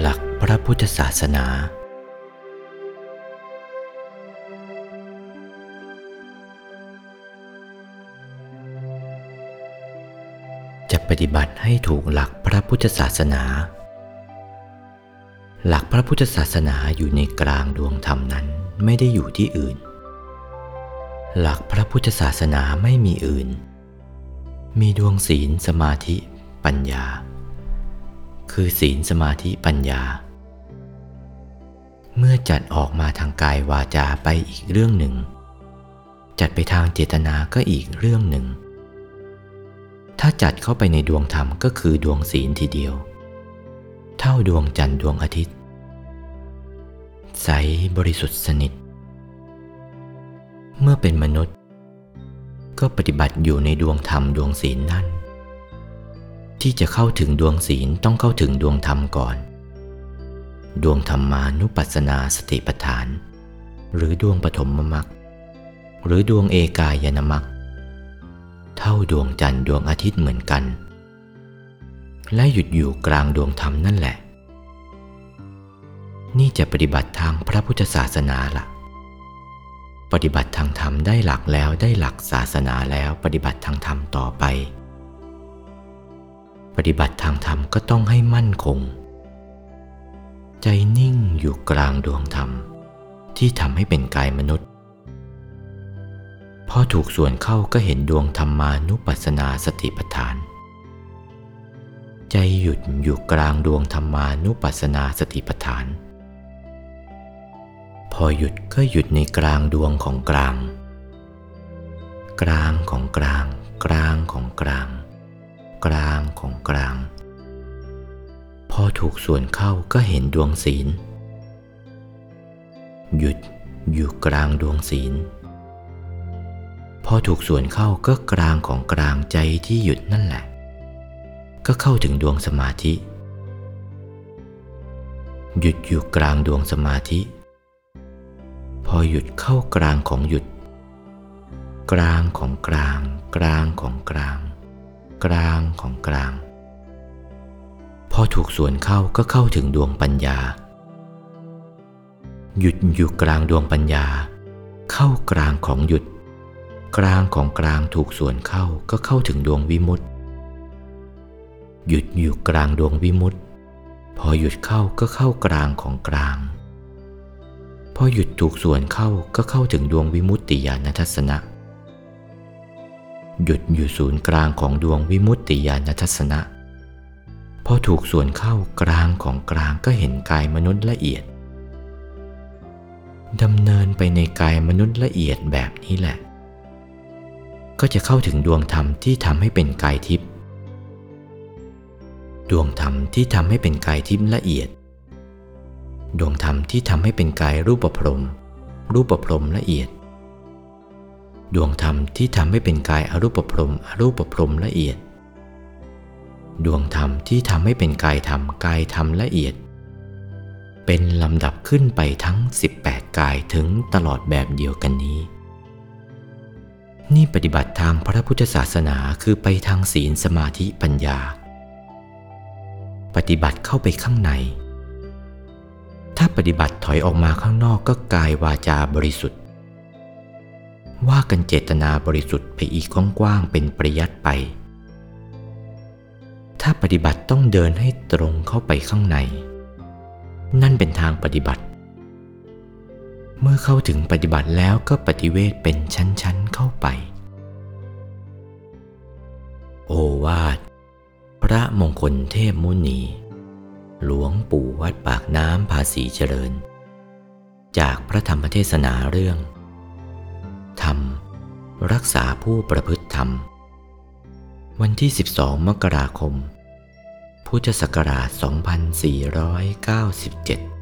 หลักพระพุทธศาสนา จะปฏิบัติให้ถูกหลักพระพุทธศาสนา หลักพระพุทธศาสนาอยู่ในกลางดวงธรรมนั้นไม่ได้อยู่ที่อื่น หลักพระพุทธศาสนาไม่มีอื่น มีดวงศีลสมาธิ ปัญญา คือศีลสมาธิปัญญา เมื่อจัดออกมาทางกายวาจาไปอีกเรื่องหนึ่ง จัดไปทางเจตนาก็อีกเรื่องหนึ่ง ถ้าจัดเข้าไปในดวงธรรมก็คือดวงศีลทีเดียว เท่าดวงจันทร์ดวงอาทิตย์ ใสบริสุทธิ์สนิท เมื่อเป็นมนุษย์ ก็ปฏิบัติอยู่ในดวงธรรมดวงศีลนั่น ที่จะเข้าถึงดวงศีลต้องเข้าถึงดวงธรรมก่อน ดวงธรรมานุปัสสนาสติปัฏฐาน หรือดวงปฐมมรรคหรือดวงเอกายนมรรคเท่าดวงจันทร์ดวงอาทิตย์เหมือนกัน และหยุดอยู่กลางดวงธรรมนั่นแหละ นี่จะปฏิบัติทางพระพุทธศาสนาละ่ะ ปฏิบัติทางธรรมได้หลักแล้วได้หลักศาสนาแล้วปฏิบัติทางธรรมต่อไป ปฏิบัติทางธรรมก็ต้องให้มั่นคง ใจนิ่งอยู่กลางดวงธรรม ที่ทำให้เป็นกายมนุษย์ พอถูกส่วนเข้าก็เห็นดวงธรรมานุปัสสนาสติปัฏฐาน ใจหยุดอยู่กลางดวงธรรมานุปัสสนาสติปัฏฐาน พอหยุดก็หยุดในกลางดวงของกลาง กลางของกลาง กลางของกลาง กลางของกลาง พอถูกส่วนเข้าก็เห็นดวงศีล หยุดอยู่กลางดวงศีล พอถูกส่วนเข้าก็กลางของกลางใจที่หยุดนั่นแหละ ก็เข้าถึงดวงสมาธิ หยุดอยู่กลางดวงสมาธิ พอหยุดเข้ากลางของหยุด กลางของกลาง กลางของกลาง กลางของกลาง พอถูกส่วนเข้าก็เข้าถึงดวงปัญญา หยุดอยู่กลางดวงปัญญา เข้ากลางของหยุด กลางของกลางถูกส่วนเข้าก็เข้าถึงดวงวิมุตติหยุดอยู่กลางดวงวิมุตติพอหยุดเข้าก็เข้ากลางของกลาง พอหยุดถูกส่วนเข้าก็เข้าถึงดวงวิมุตติญาณทัศนะ หยุดอยู่ศูนย์กลางของดวงวิมุตติญาณทัศนะพอถูกส่วนเข้ากลางของกลางก็เห็นกายมนุษย์ละเอียดดำเนินไปในกายมนุษย์ละเอียดแบบนี้แหละ ก็จะเข้าถึงดวงธรรมที่ทำให้เป็นกายทิพย์ดวงธรรมที่ทำให้เป็นกายทิพย์ละเอียด ดวงธรรมที่ทำให้เป็นกายรูปประพรมรูปประพรมละเอียด ดวงธรรมที่ทำให้เป็นกายอรูปประพรมอรูปประพรมละเอียด ดวงธรรมที่ทำให้เป็นกายธรรมกายธรรมละเอียด เป็นลำดับขึ้นไปทั้ง 18 กายถึงตลอดแบบเดียวกันนี้ นี่ปฏิบัติทางพระพุทธศาสนาคือไปทางศีลสมาธิปัญญา ปฏิบัติเข้าไปข้างใน ถ้าปฏิบัติถอยออกมาข้างนอกก็กายวาจาบริสุทธิ์ กันเจตนาบริสุทธิ์ไปอีกกว้างๆเป็นปริยัติไป ถ้าปฏิบัติต้องเดินให้ตรงเข้าไปข้างใน นั่นเป็นทางปฏิบัติ เมื่อเข้าถึงปฏิบัติแล้วก็ปฏิเวทเป็นชั้นๆเข้าไป โอวาท พระมงคลเทพมุนี หลวงปู่วัดปากน้ำภาษีเจริญ จากพระธรรมเทศนาเรื่อง ธรรม รักษาผู้ประพฤติธรรม วันที่ 12 มกราคม พุทธศักราช 2497